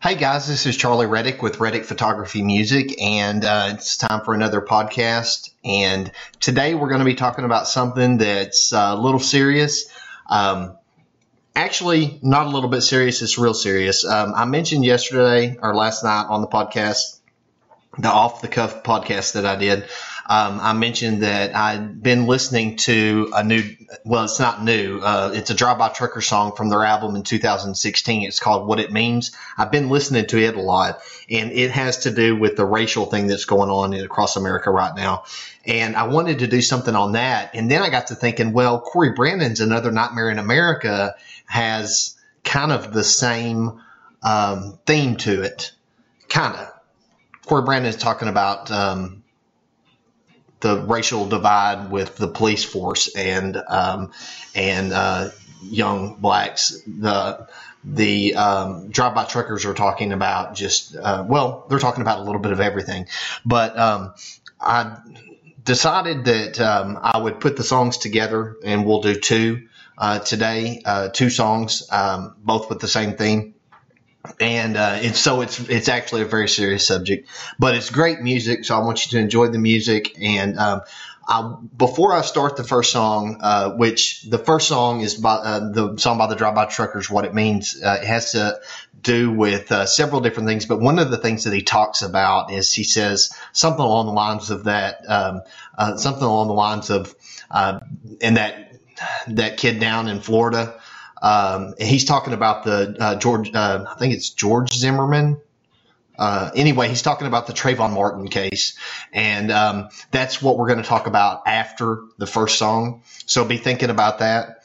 Hey guys, this is Charlie Rettig with Rettig Photography Music, and uh, it's time for another podcast. And today we're going to be talking about something that's uh, a little serious. Um, actually, not a little bit serious, it's real serious. Um, I mentioned yesterday or last night on the podcast, the off the cuff podcast that I did. Um, I mentioned that I'd been listening to a new, well, it's not new. Uh, it's a Drive By Trucker song from their album in 2016. It's called What It Means. I've been listening to it a lot, and it has to do with the racial thing that's going on across America right now. And I wanted to do something on that. And then I got to thinking, well, Corey Branan's Another Nightmare in America has kind of the same um, theme to it. Kind of. Corey Branan is talking about um, the racial divide with the police force and um, and uh, young blacks. The the um, drive-by truckers are talking about just uh, well, they're talking about a little bit of everything, but um, I decided that um, I would put the songs together and we'll do two uh, today, uh, two songs, um, both with the same theme and uh, it's so it's it's actually a very serious subject, but it's great music. So I want you to enjoy the music. And um, I, before I start the first song, uh, which the first song is by uh, the song by the Drive By Truckers, what it means uh, it has to do with uh, several different things. But one of the things that he talks about is he says something along the lines of that, um, uh, something along the lines of, and that that kid down in Florida. Um, he's talking about the uh, George, uh, I think it's George Zimmerman. Uh, anyway, he's talking about the Trayvon Martin case, and um, that's what we're going to talk about after the first song. So be thinking about that.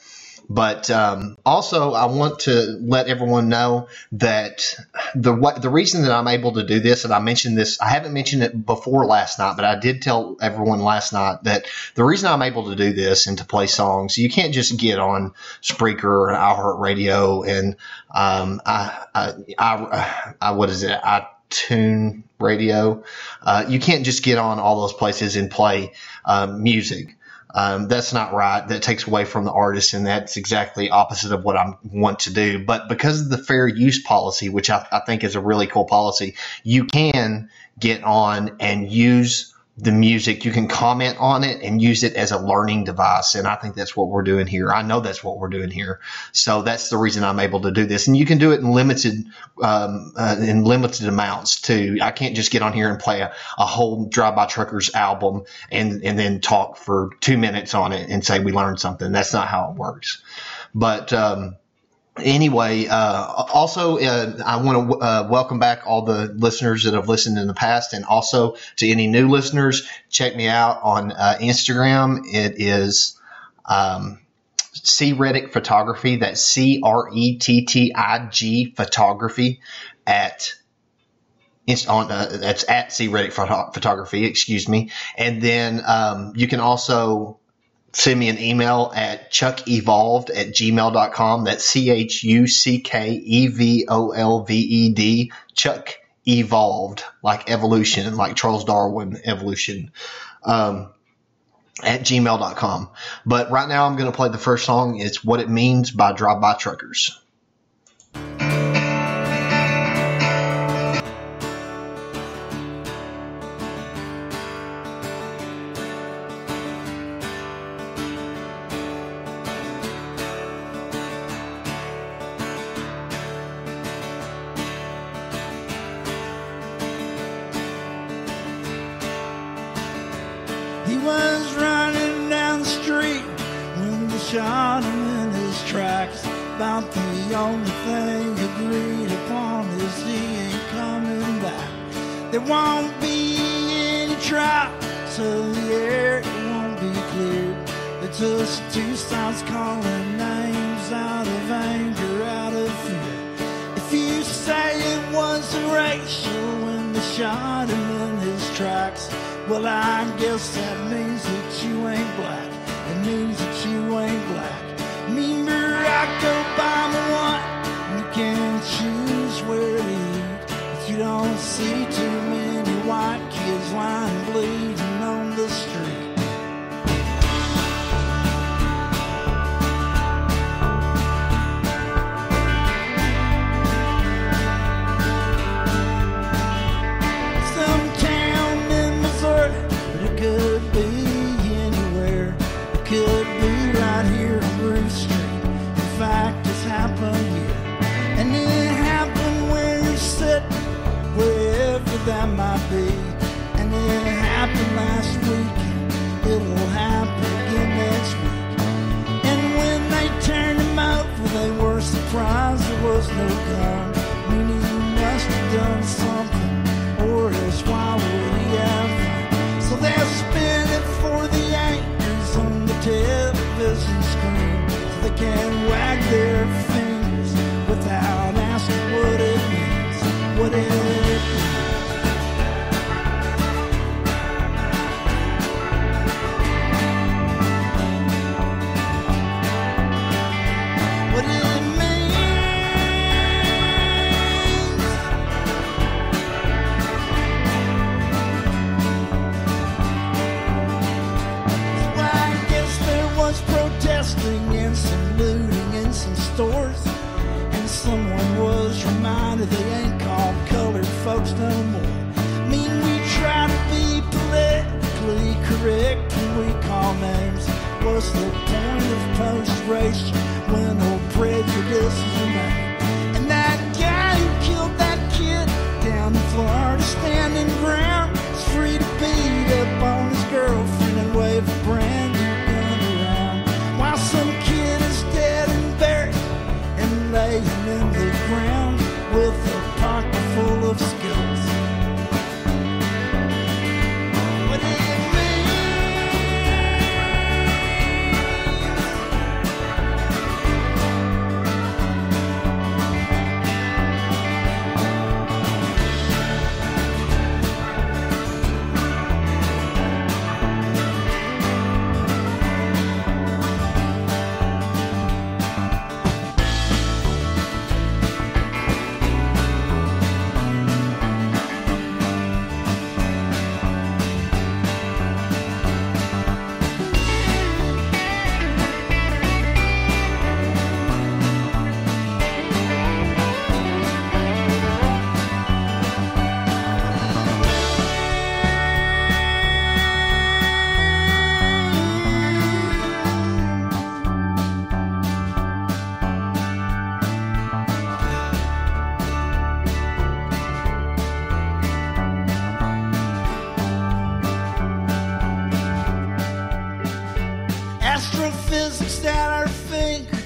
But um, also, I want to let everyone know that the what, the reason that I'm able to do this, and I mentioned this, I haven't mentioned it before last night, but I did tell everyone last night that the reason I'm able to do this and to play songs, you can't just get on Spreaker or iHeartRadio and um, I, I, I, I, what is it? I tune radio. Uh, you can't just get on all those places and play um, music. Um, that's not right. That takes away from the artist, and that's exactly opposite of what I want to do. But because of the fair use policy, which I, I think is a really cool policy, you can get on and use the music. You can comment on it and use it as a learning device. And I think that's what we're doing here. I know that's what we're doing here. So that's the reason I'm able to do this. And you can do it in limited, um, uh, in limited amounts too. I can't just get on here and play a, a whole Drive By Truckers album and, and then talk for two minutes on it and say we learned something. That's not how it works. But, um, anyway, uh, also, uh, I want to uh, welcome back all the listeners that have listened in the past, and also to any new listeners, check me out on uh, Instagram. It is um, C Rettig Photography. That's C R E T T I G Photography at it's on uh, that's at C Rettig Photography. Excuse me, and then um, you can also send me an email at chuckevolved at gmail.com. That's C H U C K E V O L V E D, Chuck Evolved, like evolution, like Charles Darwin evolution, um, at gmail.com. But right now I'm going to play the first song. It's What It Means by Drive By Truckers. Shot him in his tracks. Well, I guess that means that you ain't black. It means that you ain't black. Me, Barack Obama, what? You can choose where to eat. But you don't see too many white kids lying bleeding on the street. That might be. And it happened last weekend. It'll happen again next week. And when they turned him over, they were surprised there was no gun. Meaning he must have done something, or else why would he have? So they're spinning for the anchors on the television screen, so they can wag their stores. And someone was reminded they ain't called colored folks no more. mean, we try to be politically correct when we call names. What's the point of post-racial when no prejudices remain? And that guy who killed that kid down in Florida standing ground is free to beat up on his girlfriend and wave a brand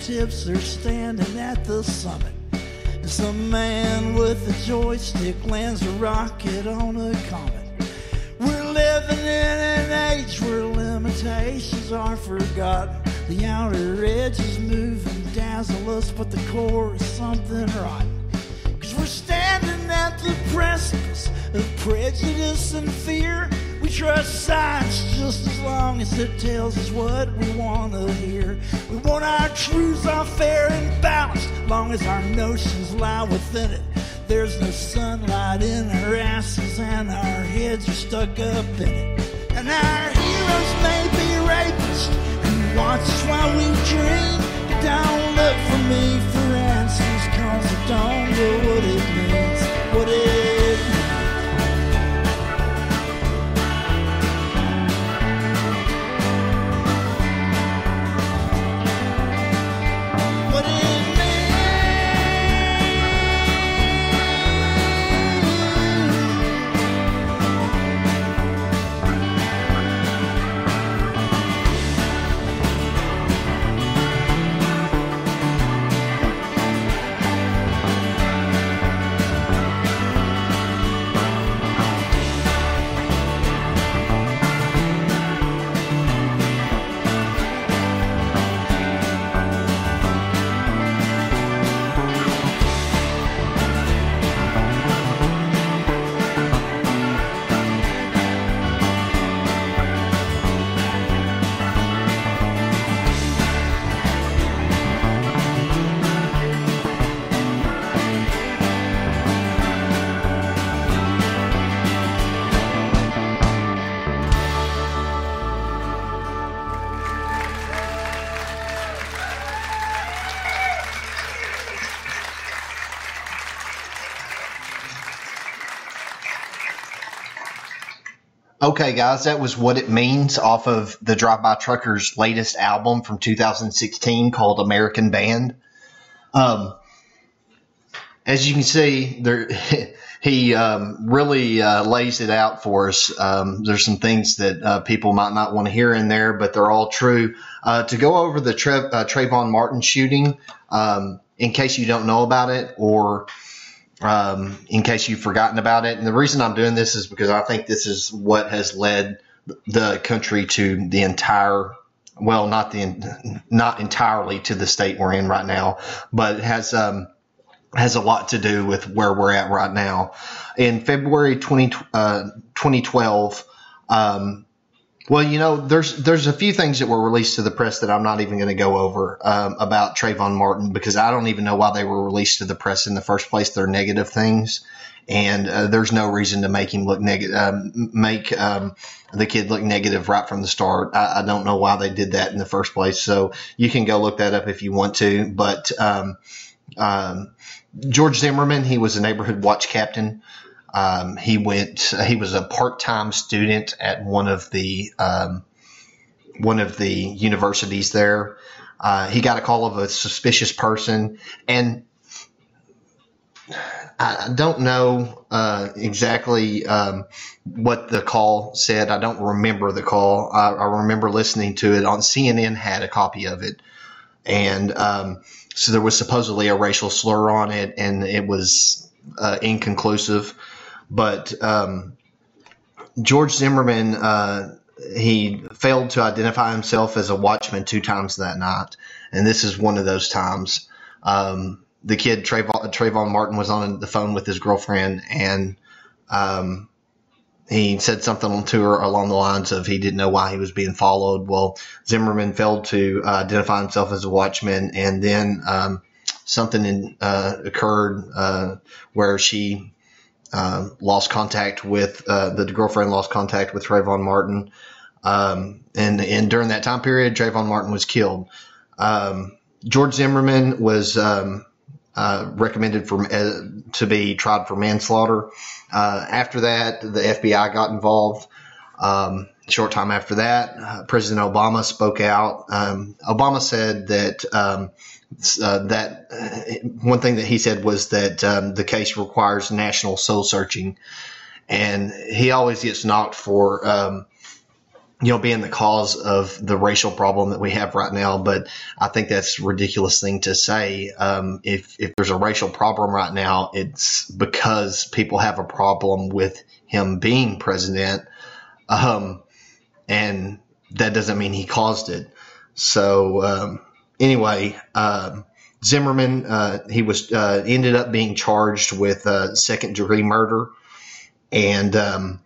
fingertips are standing at the summit. Some man with a joystick lands a rocket on a comet. We're living in an age where limitations are forgotten. The outer edges move and dazzle us, but the core is something rotten. Cause we're standing at the precipice of prejudice and fear. We trust science just as long as it tells us what we want to hear. We want our truths all fair and balanced, long as our notions lie within it. There's no sunlight in our asses, and our heads are stuck up in it. And our heroes may be rapists and watch us while we dream. Don't look for me for answers, cause I don't know what it means. Okay, guys, that was what it means off of the Drive By Truckers' latest album from 2016 called American Band. Um, as you can see, there he um, really uh, lays it out for us. Um, there's some things that uh, people might not want to hear in there, but they're all true. Uh, to go over the Trev, uh, Trayvon Martin shooting, um, in case you don't know about it, or um, in case you've forgotten about it. And the reason I'm doing this is because I think this is what has led the country to the entire well, not the not entirely to the state we're in right now, but has um, has a lot to do with where we're at right now. In February 20, uh, 2012, um, well, you know, there's there's a few things that were released to the press that I'm not even going to go over um, about Trayvon Martin because I don't even know why they were released to the press in the first place. They're negative things, and uh, there's no reason to make him look negative, um, make um, the kid look negative right from the start. I, I, don't know why they did that in the first place. So you can go look that up if you want to. But um, um, George Zimmerman, he was a neighborhood watch captain. Um, he went. He was a part-time student at one of the um, one of the universities there. Uh, he got a call of a suspicious person, and I don't know uh, exactly um, what the call said. I don't remember the call. I, I, remember listening to it on CNN. Had a copy of it, and um, so there was supposedly a racial slur on it, and it was uh, inconclusive. But um, George Zimmerman, uh, he failed to identify himself as a watchman two times that night, and this is one of those times. Um, the kid Trayvon, Trayvon, Martin was on the phone with his girlfriend, and um, he said something to her along the lines of he didn't know why he was being followed. Well, Zimmerman failed to uh, identify himself as a watchman, and then um, something in, uh, occurred uh, where she uh, lost contact with uh, the girlfriend lost contact with Trayvon Martin, um, and and during that time period, Trayvon Martin was killed. Um, George Zimmerman was um, uh, recommended for uh, to be tried for manslaughter. Uh, after that, the FBI got involved. Um, short time after that, uh, President Obama spoke out. Um, Obama said that um, uh, that uh, one thing that he said was that um, the case requires national soul searching, and he always gets knocked for um, you know, being the cause of the racial problem that we have right now. But I think that's a ridiculous thing to say. Um, if, if there's a racial problem right now, it's because people have a problem with him being president. Um, and that doesn't mean he caused it. So, um, anyway, um, Zimmerman, uh, he was, uh, ended up being charged with, second degree murder. And, um,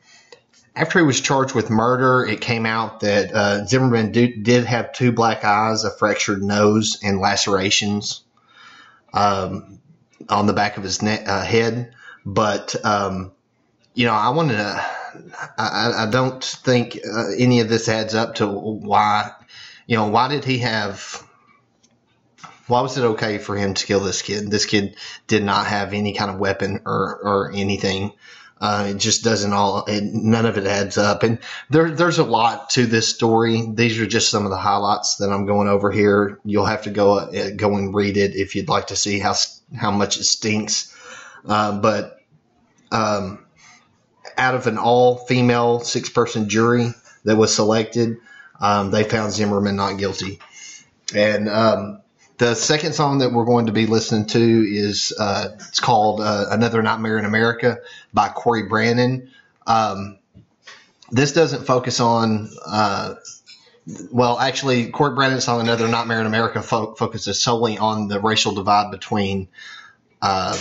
after he was charged with murder, it came out that uh, Zimmerman do, did have two black eyes, a fractured nose, and lacerations um, on the back of his ne- uh, head. But um, you know, I wanted to. I, I don't think uh, any of this adds up to why. You know, why did he have? Why was it okay for him to kill this kid? This kid did not have any kind of weapon or or anything. Uh, it just doesn't all, it, none of it adds up. And there, there's a lot to this story. These are just some of the highlights that I'm going over here. You'll have to go, uh, go and read it if you'd like to see how, how much it stinks. Uh, but, um, out of an all female six person jury that was selected, um, they found Zimmerman not guilty. And, um, the second song that we're going to be listening to is uh, it's called uh, "Another Nightmare in America" by Corey Branan. Um, this doesn't focus on. Uh, well, actually, Corey Branan's song "Another Nightmare in America" fo- focuses solely on the racial divide between uh,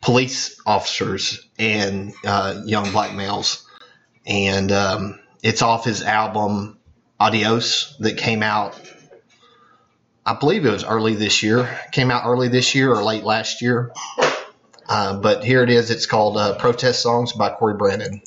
police officers and uh, young black males, and um, it's off his album "Adios" that came out I believe it was early this year. Came out early this year or late last year. Uh, but here it is. It's called uh, Protest Songs by Corey Branan.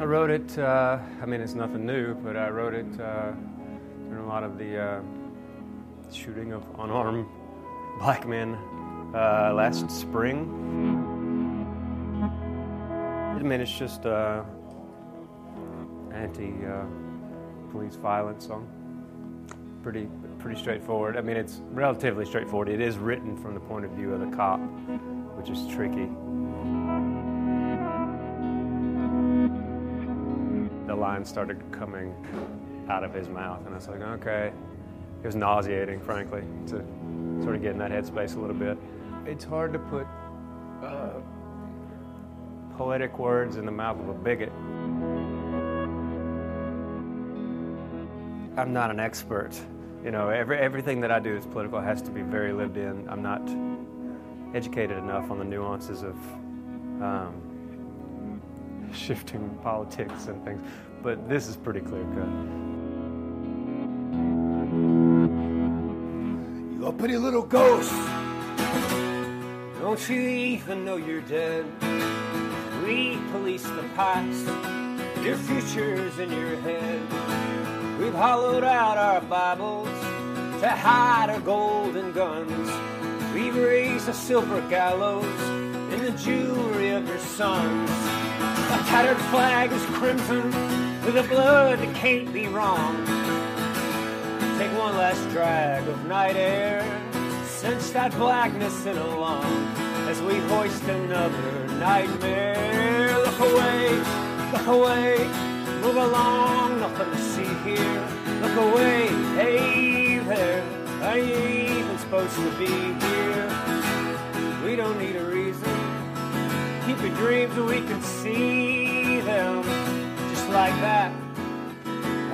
I wrote it, uh, I mean, it's nothing new, but I wrote it uh, during a lot of the uh, shooting of unarmed black men uh, last spring. I mean, it's just uh, anti-police violence song. Pretty, pretty straightforward. I mean, it's relatively straightforward. It is written from the point of view of the cop, which is tricky. The lines started coming out of his mouth, and I was like, okay. It was nauseating, frankly, to sort of get in that headspace a little bit. It's hard to put uh, poetic words in the mouth of a bigot. I'm not an expert. You know, every, everything that I do that's political has to be very lived in. I'm not educated enough on the nuances of um, shifting politics and things, but this is pretty clear cut. You're a pretty little ghost. Don't you even know you're dead? We police the past. Your future's in your head. We've hollowed out our Bibles to hide our golden guns. We've raised a silver gallows in the jewelry of your sons. A tattered flag is crimson with a blood that can't be wrong. Take one last drag of night air, cinch that blackness in along as we hoist another nightmare. Look away, look away, move along, nothing to see here. Look away, hey there, are you even supposed to be here? We don't need a reason. Keep your dreams so we can see them, just like that.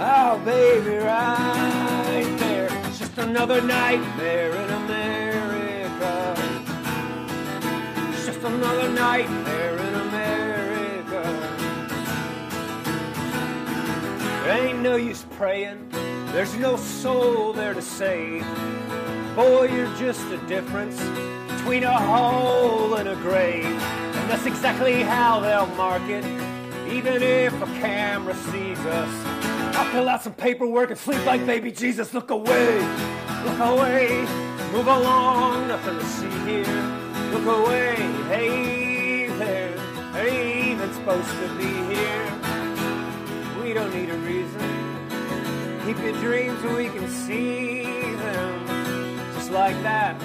Oh, baby, right there. It's just another nightmare in a America. Just another nightmare in America. There ain't no use praying. There's no soul there to save. Boy, you're just a difference between a hole and a grave. And that's exactly how they'll mark it, even if a camera sees us. I'll fill out some paperwork and sleep like baby Jesus. Look away, look away, move along, nothing to see here. Look away, hey there, ain't even supposed to be here. We don't need a reason. Keep your dreams so we can see them, just like that.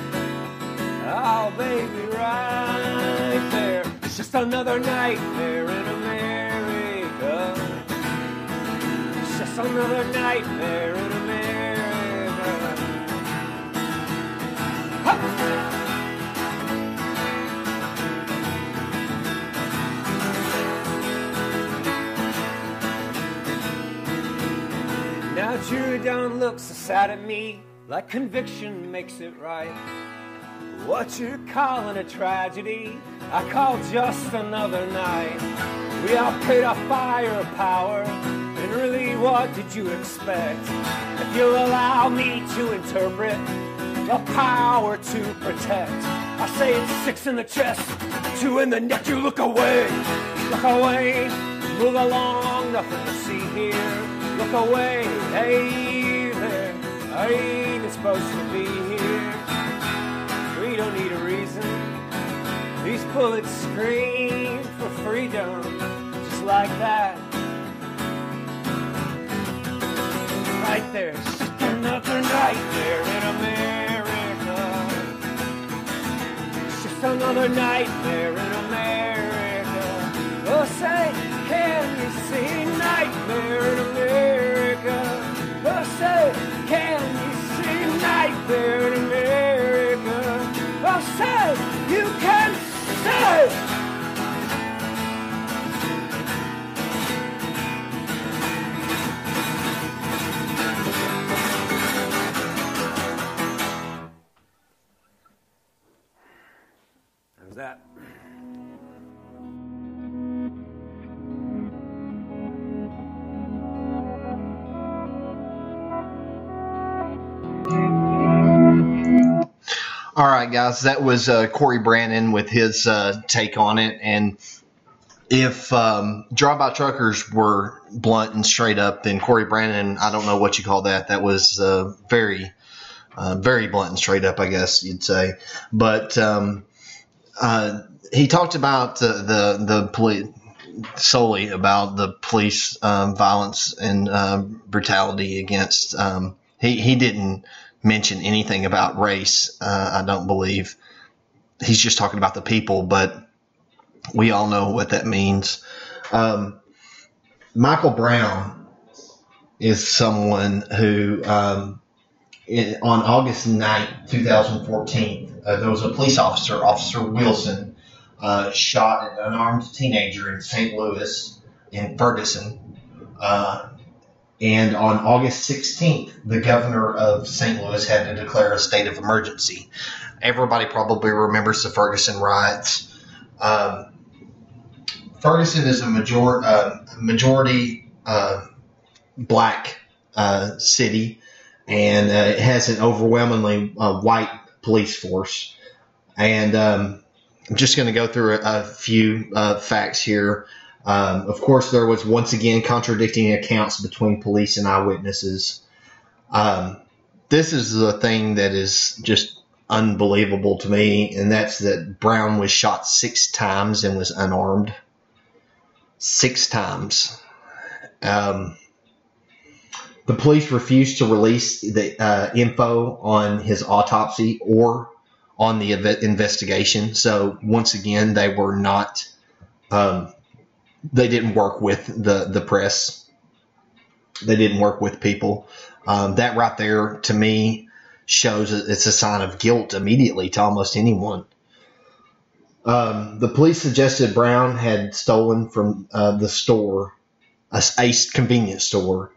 Oh, baby, right there. It's just another nightmare in America. It's just another nightmare in America. Now jury down looks so sad at me, like conviction makes it right. What you're calling a tragedy, I call just another night. We all paid a fire power, and really, what did you expect? If you'll allow me to interpret the power to protect, I say it's six in the chest, two in the neck. You look away, look away, move along, nothing to see here. Look away, hey there, I ain't supposed to be here. We don't need a reason. These bullets scream for freedom, just like that. Right there, another nightmare in America. Just another nightmare in America. Oh, say, can you see nightmare in America? Oh, say, can you see nightmare in America? Oh, say, you can say. All right, guys, that was uh, Corey Branan with his uh, take on it, and if um, drive-by truckers were blunt and straight up, then Corey Branan, I don't know what you call that. That was uh, very, uh, very blunt and straight up, I guess you'd say. But um, uh, he talked about the the, the police solely about the police um, violence and uh, brutality against. Um, he he didn't mention anything about race. Uh, I don't believe. He's just talking about the people, but we all know what that means. Um, Michael Brown is someone who, um, on August 9th, 2014, uh, there was a police officer, Officer Wilson, uh, shot an unarmed teenager in St. Louis in Ferguson. Uh, and on August 16th, the governor of St. Louis had to declare a state of emergency. Everybody probably remembers the Ferguson riots. Um, Ferguson is a major, uh, majority uh, black uh, city, and uh, it has an overwhelmingly uh, white police force. And um, I'm just going to go through a, a few uh, facts here. Um, of course, there was once again contradicting accounts between police and eyewitnesses. Um, this is the thing that is just unbelievable to me, and that's that Brown was shot six times and was unarmed six times. Um, the police refused to release the uh, info on his autopsy or on the investigation. So once again, they were not. Um, they didn't work with the the press. They didn't work with people. Um, that right there, to me, shows it's a sign of guilt immediately to almost anyone. Um, the police suggested Brown had stolen from uh, the store, a Ace convenience store,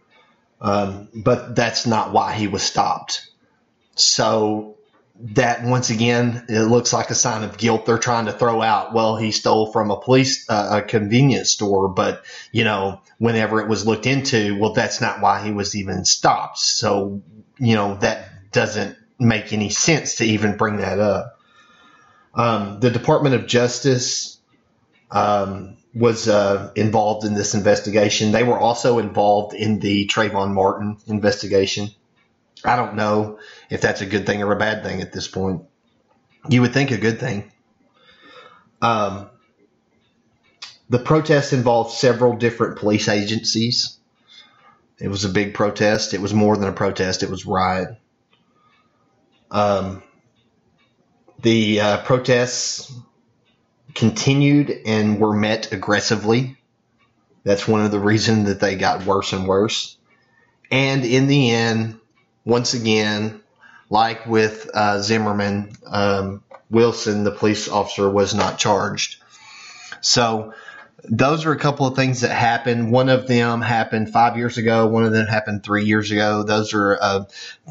um, but that's not why he was stopped. So that once again, it looks like a sign of guilt. They're trying to throw out. Well, he stole from a police uh, a convenience store, but you know, whenever it was looked into, well, that's not why he was even stopped. So you know that doesn't make any sense to even bring that up. Um, the Department of Justice um, was uh, involved in this investigation. They were also involved in the Trayvon Martin investigation. I don't know if that's a good thing or a bad thing at this point. You would think a good thing. Um, the protest involved several different police agencies. It was a big protest. It was more than a protest. It was riot. Um, the uh, protests continued and were met aggressively. That's one of the reasons that they got worse and worse. And in the end, once again, like with uh, Zimmerman, um, Wilson, the police officer, was not charged. So those are a couple of things that happened. One of them happened five years ago. One of them happened three years ago. Those are uh,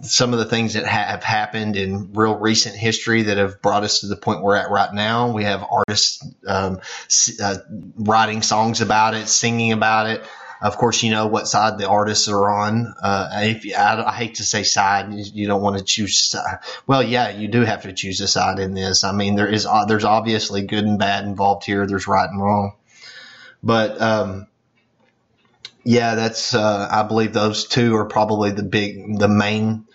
some of the things that have happened in real recent history that have brought us to the point we're at right now. We have artists um, uh, writing songs about it, singing about it. Of course, you know what side the artists are on. Uh, if I, I, hate to say side, you don't want to choose. Side. Well, yeah, you do have to choose a side in this. I mean, there is uh, there's obviously good and bad involved here. There's right and wrong. But um, yeah, that's uh, I believe those two are probably the big, the main,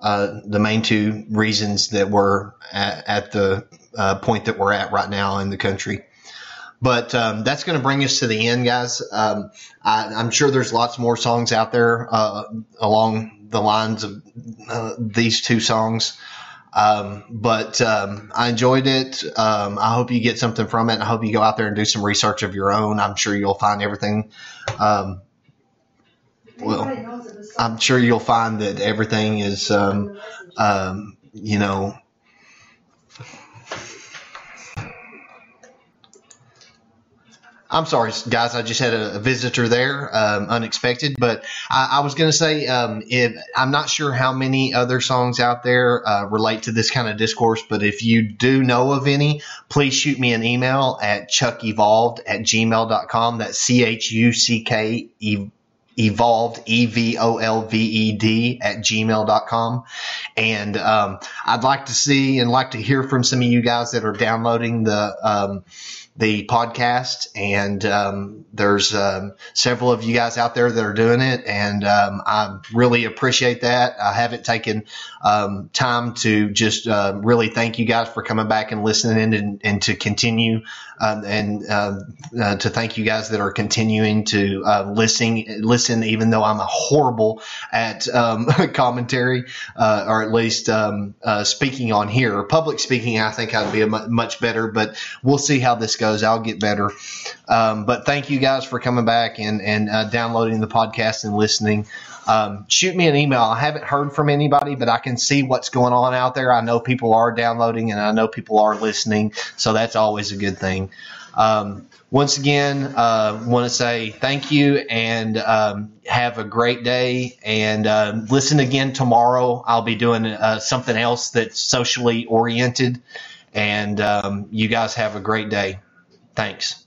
uh, the main two reasons that we're at, at the uh, point that we're at right now in the country. But um, that's going to bring us to the end, guys. Um, I, am sure there's lots more songs out there uh, along the lines of uh, these two songs. Um, but um, I enjoyed it. Um, I hope you get something from it. I hope you go out there and do some research of your own. I'm sure you'll find everything. Um, well, I'm sure you'll find that everything is, um, um, you know, I'm sorry, guys. I just had a, visitor there, um, unexpected. But I, I was going to say, um, if, I'm not sure how many other songs out there uh, relate to this kind of discourse, but if you do know of any, please shoot me an email at chuckevolved at gmail.com. That's C H U C K evolved e-v-o-l-v-e-d at gmail.com and um, i'd like to see and like to hear from some of you guys that are downloading the um, the podcast, and um, there's um, several of you guys out there that are doing it, and um, I really appreciate that. I haven't taken um, time to just uh, really thank you guys for coming back and listening and, and to continue and uh, to thank you guys that are continuing to uh, listen, even though I'm horrible at commentary uh, or at least uh, speaking on here. Or public speaking, I think I'd be much better, but we'll see how this goes. I'll get better. Um, but thank you guys for coming back and, and uh, downloading the podcast and listening. Um, shoot me an email. I haven't heard from anybody, but I can see what's going on out there. I know people are downloading and I know people are listening, so that's always a good thing. Um, once again, uh, want to say thank you and um, have a great day. And uh, listen again tomorrow. I'll be doing uh, something else that's socially oriented. And um, you guys have a great day. Thanks.